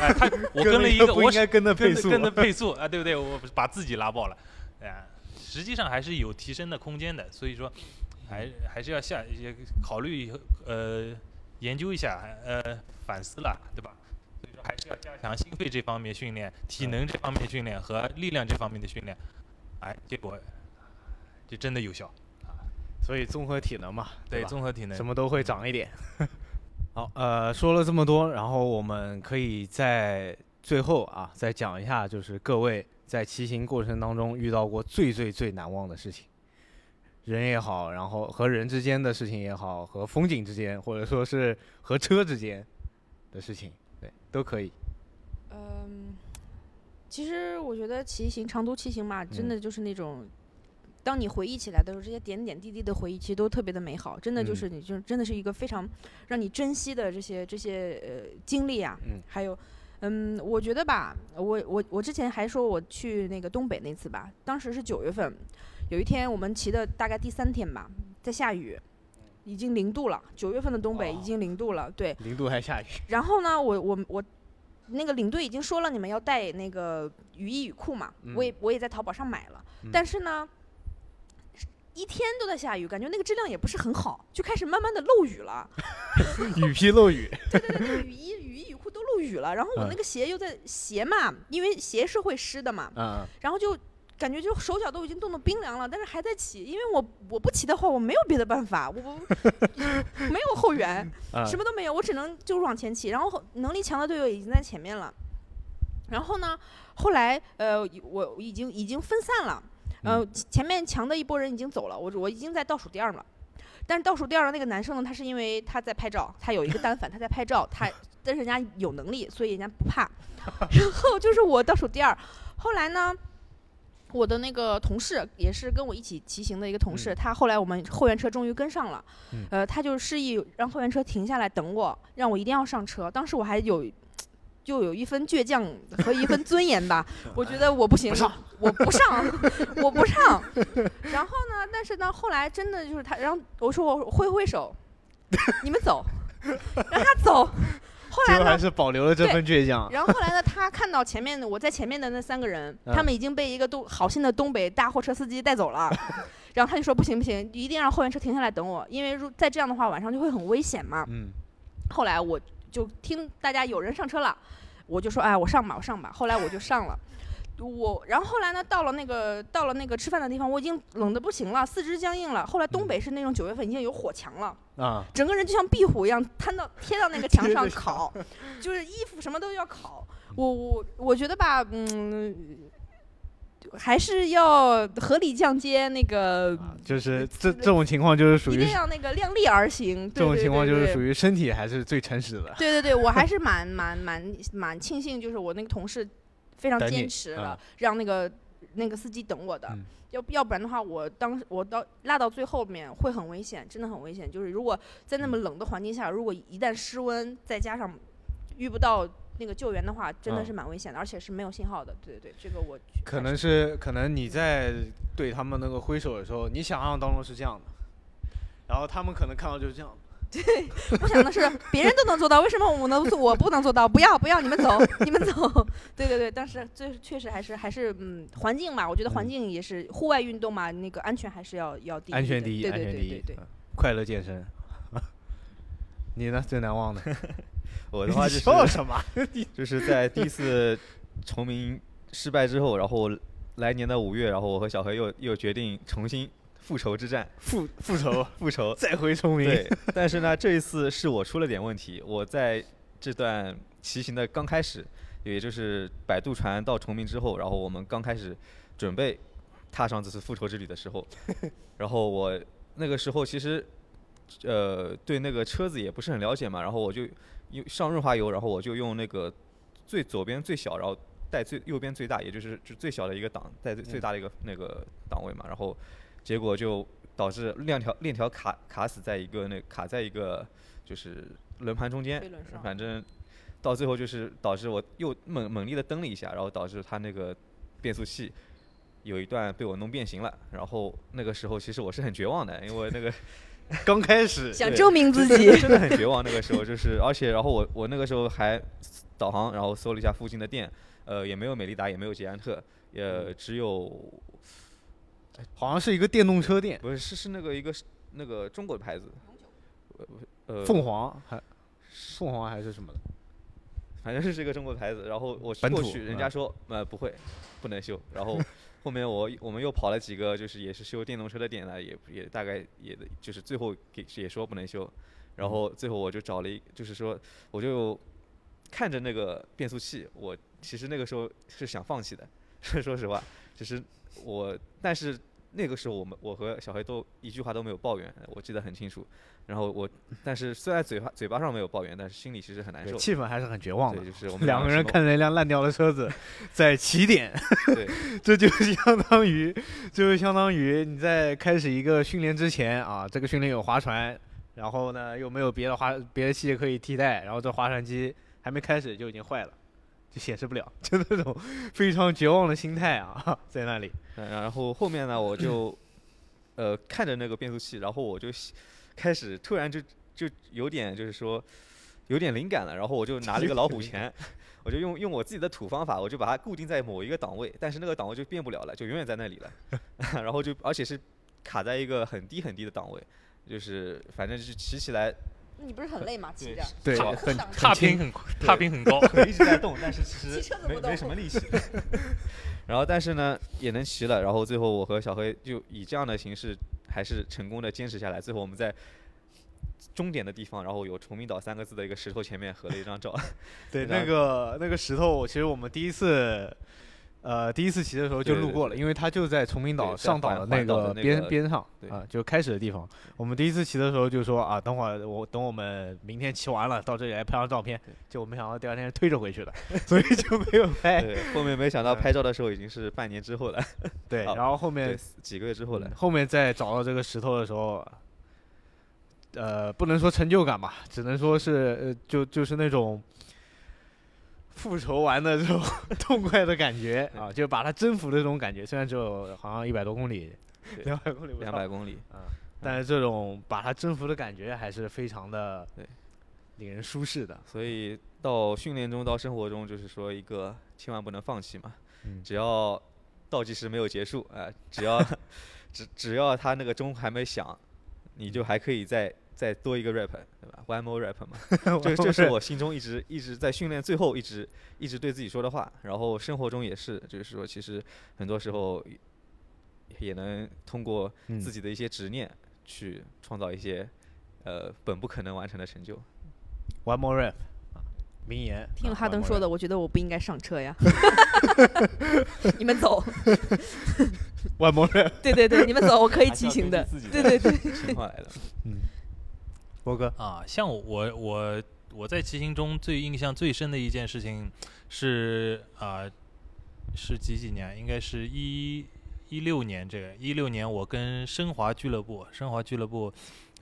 哎他我跟跟了一个我不应该跟的配速，跟的跟的配速啊，对不对？我把自己拉爆了，哎，实际上还是有提升的空间的，所以说还还是要下也考虑以后呃研究一下，呃反思了，对吧？还是要加强心肺这方面训练、体能这方面训练和力量这方面的训练，哎，结果就真的有效，所以综合体能嘛，对综合体能什么都会长一点。好，呃，说了这么多，然后我们可以在最后啊，再讲一下，就是各位在骑行过程当中遇到过最最最难忘的事情，人也好，然后和人之间的事情也好，和风景之间，或者说是和车之间的事情，对，都可以。嗯，其实我觉得骑行长途骑行嘛，真的就是那种，当你回忆起来的时候，这些点点滴滴的回忆，其实都特别的美好。真的就嗯是你就真的是一个非常让你珍惜的这些这些呃经历啊，嗯还有。嗯，我觉得吧，我我我之前还说我去那个东北那次吧，当时是九月份，有一天我们骑的大概第三天吧，在下雨，已经零度了。九月份的东北已哦经零度了，对。零度还下雨，然后呢，我我我那个领队已经说了，你们要带那个雨衣雨裤嘛，我也我也在淘宝上买了，嗯但是呢。一天都在下雨，感觉那个质量也不是很好，就开始慢慢的漏雨了。雨披漏雨，对对对，雨衣、雨衣、雨裤都漏雨了。然后我嗯那个鞋又在鞋嘛，因为鞋是会湿的嘛，嗯，然后就感觉就手脚都已经冻得冰凉了，但是还在骑，因为我我不骑的话，我没有别的办法，我不 没有后援，嗯什么都没有，我只能就是往前骑。然后后能力强的队友已经在前面了，然后呢，后来呃我已经已经分散了，呃前面强的一波人已经走了，我我已经在倒数第二了。但是倒数第二的那个男生呢，他是因为他在拍照，他有一个单反，他在拍照，他但是人家有能力，所以人家不怕。然后就是我倒数第二，后来呢，我的那个同事也是跟我一起骑行的一个同事，嗯他后来我们后援车终于跟上了，嗯呃，他就示意让后援车停下来等我，让我一定要上车。当时我还有。就有一分倔强和一分尊严吧，我觉得我不行，我不上，我不上。然后呢，但是呢，后来真的就是他，然后我说我挥挥手，你们走，让他走。后来还，是保留了这份倔强。然后后来呢，他看到前面的我在前面的那三个人，嗯他们已经被一个东好心的东北大货车司机带走了，然后他就说不行不行，一定让后援车停下来等我，因为如再这样的话晚上就会很危险嘛。嗯，后来我就听大家有人上车了，我就说哎我上吧我上吧，后来我就上了。我，然后后来呢，到了那个到了那个吃饭的地方，我已经冷的不行了，四肢僵硬了。后来东北是那种九月份已经有火墙了，啊，整个人就像壁虎一样摊到贴到那个墙上烤，就是衣服什么都要烤。我我我觉得吧，嗯，还是要合理降阶，那个就是这这种情况就是属于一定要那个量力而行。这种情况就是属于。于身体还是最诚实的。对对对，我还是蛮 蛮蛮蛮庆幸，就是我那个同事非常坚持了，啊让那个那个司机等我的。嗯要要不然的话，我当我到落到最后面会很危险，真的很危险。就是如果在那么冷的环境下，如果一旦失温，再加上遇不到那个救援的话，真的嗯是蛮危险的，而且是没有信号的。对对对，这个我可能是可能你在对他们那个挥手的时候，你想象当中是这样的，然后他们可能看到就是这样。我想的是，别人都能做到，为什么我能做我不能做到？不要不要，你们走，你们走。对对对，但是这确实还是还是嗯，环境嘛，我觉得环嗯境也是户外运动嘛，那个安全还是要要第一。安全第一，对对安全第一对对对。嗯快乐健身。你呢？最难忘的？我的话就是笑什么？就是在第一次重名失败之后，然后来年的五月，然后我和小黑又又决定重新复仇之战，复复仇，复仇。再回崇明。对，但是呢，这一次是我出了点问题。我在这段骑行的刚开始，也就是摆渡船到崇明之后，然后我们刚开始准备踏上这次复仇之旅的时候，然后我那个时候其实呃对那个车子也不是很了解嘛，然后我就用上润滑油，然后我就用那个最左边最小，然后带最右边最大，也就是就最小的一个档带最大的一个那个档位嘛，然后结果就导致链条链条卡卡死在一个那卡在一个就是轮盘中间反正到最后就是导致我又猛猛力的蹬了一下，然后导致它那个变速器有一段被我弄变形了，然后那个时候其实我是很绝望的，因为那个 刚开始对想证明自己。真的很绝望。那个时候就是，而且然后我我那个时候还导航，然后搜了一下附近的店，呃，也没有美利达，也没有捷安特，也只有好像是一个电动车店，不是是是那个一个那个中国的牌子，呃呃凤凰还凤凰还是什么的？反正是一个中国牌子。然后我过去人家说呃不会，不能修。然后 后面我我们又跑了几个就是也是修电动车的店来，也也大概也就是最后给也说不能修。然后最后我就找了一，就是说我就看着那个变速器，我其实那个时候是想放弃的，说实话，只是我但是。那个时候，我们我和小黑都一句话都没有抱怨，我记得很清楚。然后我，但是虽然嘴巴嘴巴上没有抱怨，但是心里其实很难受。气氛还是很绝望的对，。就是我 们两个人看着一辆烂掉的车子 在起点，对，这就相当于，就相当于你在开始一个训练之前啊，这个训练有划船，然后呢又没有别的划别的器械可以替代，然后这划船机还没开始就已经坏了，就显示不了，就那种非常绝望的心态啊，在那里。嗯然后后面呢，我就呃看着那个变速器，然后我就开始突然就就有点就是说有点灵感了，然后我就拿了一个老虎钳，我就用用我自己的土方法，我就把它固定在某一个档位，但是那个档位就变不了了，就永远在那里了，然后就而且是卡在一个很低很低的档位，就是反正就是骑起来你不是很累吗？骑着。对，很踏很轻频很踏频很高，腿一直在动，但是其实 骑车怎么没动没什么力气。然后但是呢也能骑了，然后最后我和小黑就以这样的形式还是成功的坚持下来。最后我们在终点的地方，然后有“崇明岛”三个字的一个石头前面合了一张照。对，那个那个石头，其实我们第一次，呃，第一次骑的时候就路过了，因为它就在崇明岛上岛的那个边边上对啊，就开始的地方。我们第一次骑的时候就说啊，等会儿我等我们明天骑完了到这里来拍张照片对，结果没想到第二天推着回去的，所以就没有拍。后面没想到嗯拍照的时候已经是半年之后了，对，然后后面，几个月之后了嗯。后面再找到这个石头的时候，呃，不能说成就感吧，只能说是呃，就就是那种复仇完的这种 痛快的感觉啊，就把它征服的这种感觉。虽然只有好像一百多公里，两百公里两百公里，啊，但是这种把它征服的感觉还是非常的对令人舒适的。所以到训练中到生活中，就是说一个千万不能放弃嘛。嗯只要倒计时没有结束，啊，只要 只只要他那个钟还没响，你就还可以再再多一个 rap，对吧？One more rap 嘛，这这是我心中一直一直在训练最后一直一直对自己说的话。然后生活中也是，就是说其实很多时候也能通过嗯自己的一些执念去创造一些呃本不可能完成的成就。One more rap，啊名言。听了啊哈登说的，我觉得我不应该上车呀。你们走，One more rap，对对对，你们走，我可以骑行的。对对对，情况来的。波哥，啊，像我我我在骑行中最印象最深的一件事情是啊、是几几年？应该是一一六年。这个一六年，我跟升华俱乐部，升华俱乐部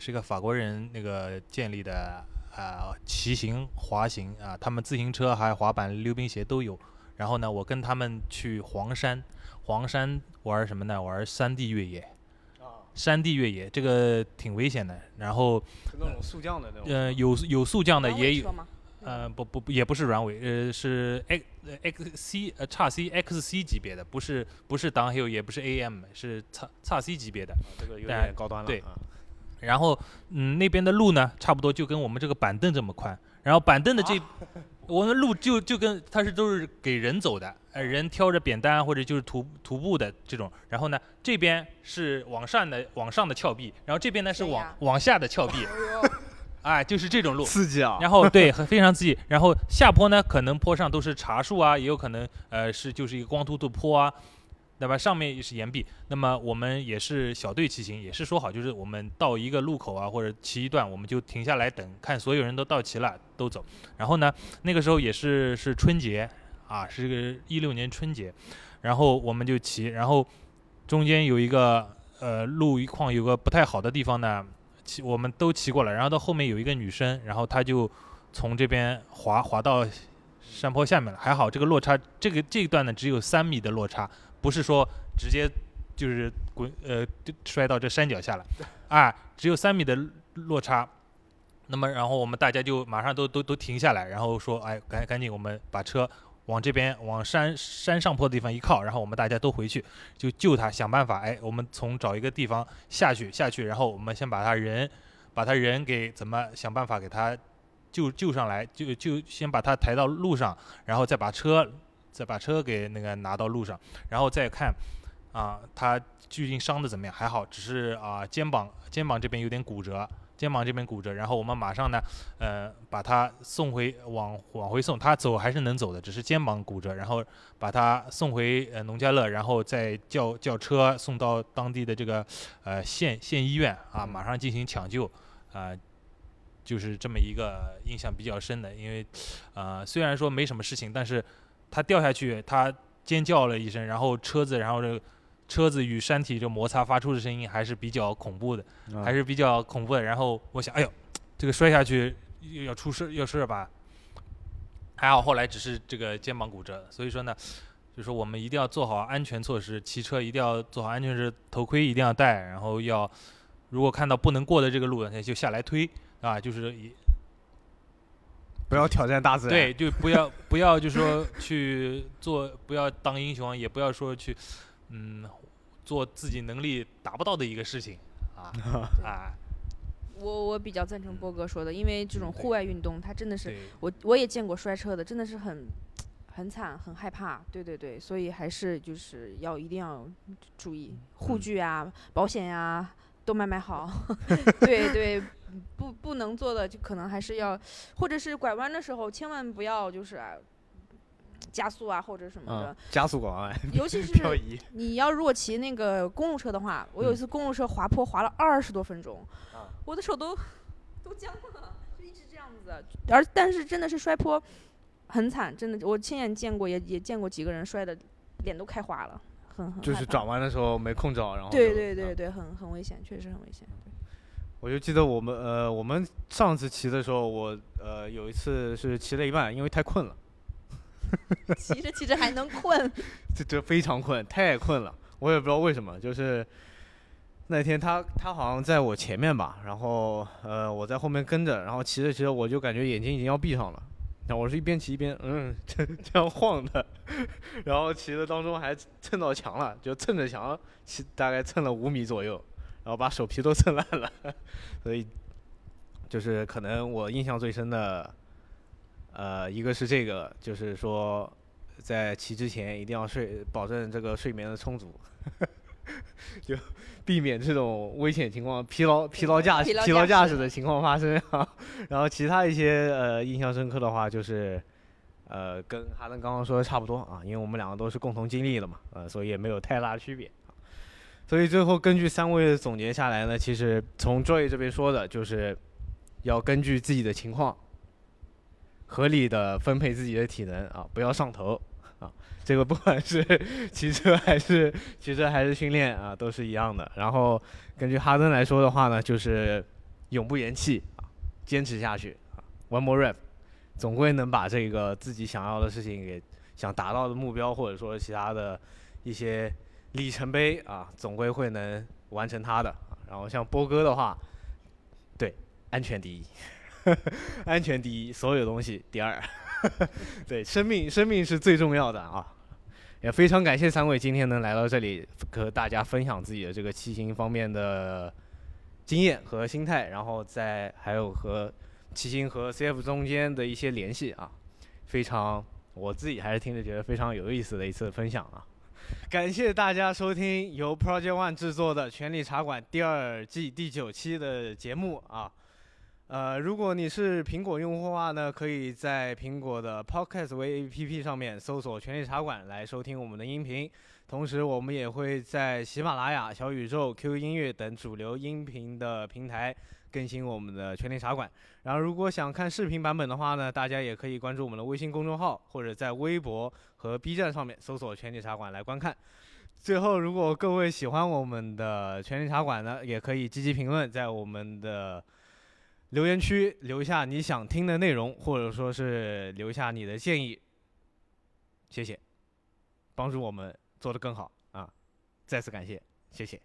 是一个法国人那个建立的啊、骑行、滑行啊，他们自行车还有滑板、溜冰鞋都有。然后呢，我跟他们去黄山，黄山玩什么呢？玩山地越野。山地越野这个挺危险的，然后是那种速降的那种。呃有有速降的也有软尾车，吗？呃，不不不，也不是软尾，呃，是 X 呃 X C 呃叉 C X C 级别的，不是不是 downhill，也不是 AM，是叉叉 C 级别的。这个有点高端了。对啊然后嗯，那边的路呢，差不多就跟我们这个板凳这么宽。然后板凳的这，我们路就就跟它是都是给人走的，呃，人挑着扁担或者就是徒徒步的这种。然后呢，这边是往上的往上的峭壁，然后这边呢是往往下的峭壁，哎，就是这种路。刺激啊！然后对，很非常刺激。然后下坡呢，可能坡上都是茶树啊，也有可能呃是就是一个光秃秃坡啊，对吧？上面也是岩壁。那么我们也是小队骑行，也是说好，就是我们到一个路口啊，或者骑一段，我们就停下来等，看所有人都到齐了都走。然后呢，那个时候也是是春节啊，是个一六年春节，然后我们就骑，然后中间有一个呃路况有个不太好的地方呢，骑我们都骑过了，然后到后面有一个女生，然后她就从这边滑滑到山坡下面了，还好这个落差，这个这一段呢只有三米的落差，不是说直接就是滚呃摔到这山脚下了，啊，只有三米的落差。那么，然后我们大家就马上都都都停下来，然后说，哎，赶赶紧，我们把车往这边往山山上坡的地方一靠，然后我们大家都回去，就救他，想办法，哎，我们从找一个地方下去下去，然后我们先把他人，把他人给怎么想办法给他救救上来，就就先把他抬到路上，然后再把车再把车给那个拿到路上，然后再看啊，他究竟伤的怎么样？还好，只是啊肩膀肩膀这边有点骨折。肩膀这边骨折，然后我们马上呢，呃，把他送回往往回送，他走还是能走的，只是肩膀骨折，然后把他送回呃农家乐，然后再叫叫车送到当地的这个呃县县医院啊，马上进行抢救，啊、就是这么一个印象比较深的，因为呃虽然说没什么事情，但是他掉下去，他尖叫了一声，然后车子，然后这车子与山体这摩擦发出的声音还是比较恐怖的。啊还是比较恐怖的。然后我想，哎呦，这个摔下去又要出事要事吧？还好后来只是这个肩膀骨折，所以说呢，就说我们一定要做好安全措施，骑车一定要做好安全措施，头盔一定要戴，然后要如果看到不能过的这个路，那就下来推啊，就是以不要挑战大自然。对，就不要 不要就说去做，不要当英雄，也不要说去嗯做自己能力达不到的一个事情啊 啊，我我比较赞成波哥说的，因为这种户外运动，它真的是。我我也见过摔车的，真的是很很惨，很害怕。对对对，所以还是就是要一定要注意护嗯具啊、保险呀、都买买好。对对，不不能做的就可能还是要，或者是拐弯的时候千万不要就是、啊、加速啊或者什么的。嗯，加速拐弯 尤其是。你要如果骑那个公路车的话，我有一嗯次公路车滑坡滑了二十多分钟，啊我的手都都僵了，就一直这样子。而但是真的是摔坡很惨，真的我亲眼见过，也也见过几个人摔的脸都开花了，很很就是转弯的时候没控制好，然后对对对对，很很危险，确实很危险。我就记得我们呃，我们上次骑的时候，我呃有一次是骑了一半，因为太困了，骑着骑着还能困，这这非常困，太困了，我也不知道为什么，就是那天他他好像在我前面吧，然后呃我在后面跟着，然后骑着骑着我就感觉眼睛已经要闭上了，然后我是一边骑一边嗯这这样晃的，然后骑的当中还蹭到墙了，就蹭着墙骑，大概蹭了五米左右，然后把手皮都蹭烂了，所以就是可能我印象最深的，呃，一个是这个，就是说在骑之前一定要睡，保证这个睡眠的充足，就避免这种危险情况、疲劳、疲劳驾驶、疲劳驾驶的情况发生啊。然后其他一些呃印象深刻的话，就是呃跟哈登刚刚说的差不多啊，因为我们两个都是共同经历的嘛，呃，所以也没有太大的区别。所以最后根据三位的总结下来呢，其实从 Joy 这边说的就是要根据自己的情况，合理的分配自己的体能啊，不要上头啊。这个不管是 骑车还是骑车还是训练啊，都是一样的。然后根据哈登来说的话呢，就是永不言弃啊，坚持下去啊，one more rep，总归能把这个自己想要的事情给想达到的目标，或者说其他的一些里程碑啊，总归会能完成它的。然后像波哥的话，对，安全第一，安全第一，所有东西第二。对，生命生命是最重要的啊！也非常感谢三位今天能来到这里，和大家分享自己的这个骑行方面的经验和心态，然后再还有和骑行和 CF 中间的一些联系啊，非常我自己还是听着觉得非常有意思的一次分享啊！感谢大家收听由 Project One 制作的《权力茶馆》第二季第九期的节目啊。呃，如果你是苹果用户的话呢，可以在苹果的 Podcast 为 APP 上面搜索“权力茶馆”来收听我们的音频。同时，我们也会在喜马拉雅、小宇宙、QQ 音乐等主流音频的平台更新我们的权力茶馆。然后，如果想看视频版本的话呢，大家也可以关注我们的微信公众号，或者在微博和 B 站上面搜索“权力茶馆”来观看。最后，如果各位喜欢我们的权力茶馆呢，也可以积极评论，在我们的留言区留下你想听的内容，或者说是留下你的建议，谢谢，帮助我们做得更好啊！再次感谢，谢谢。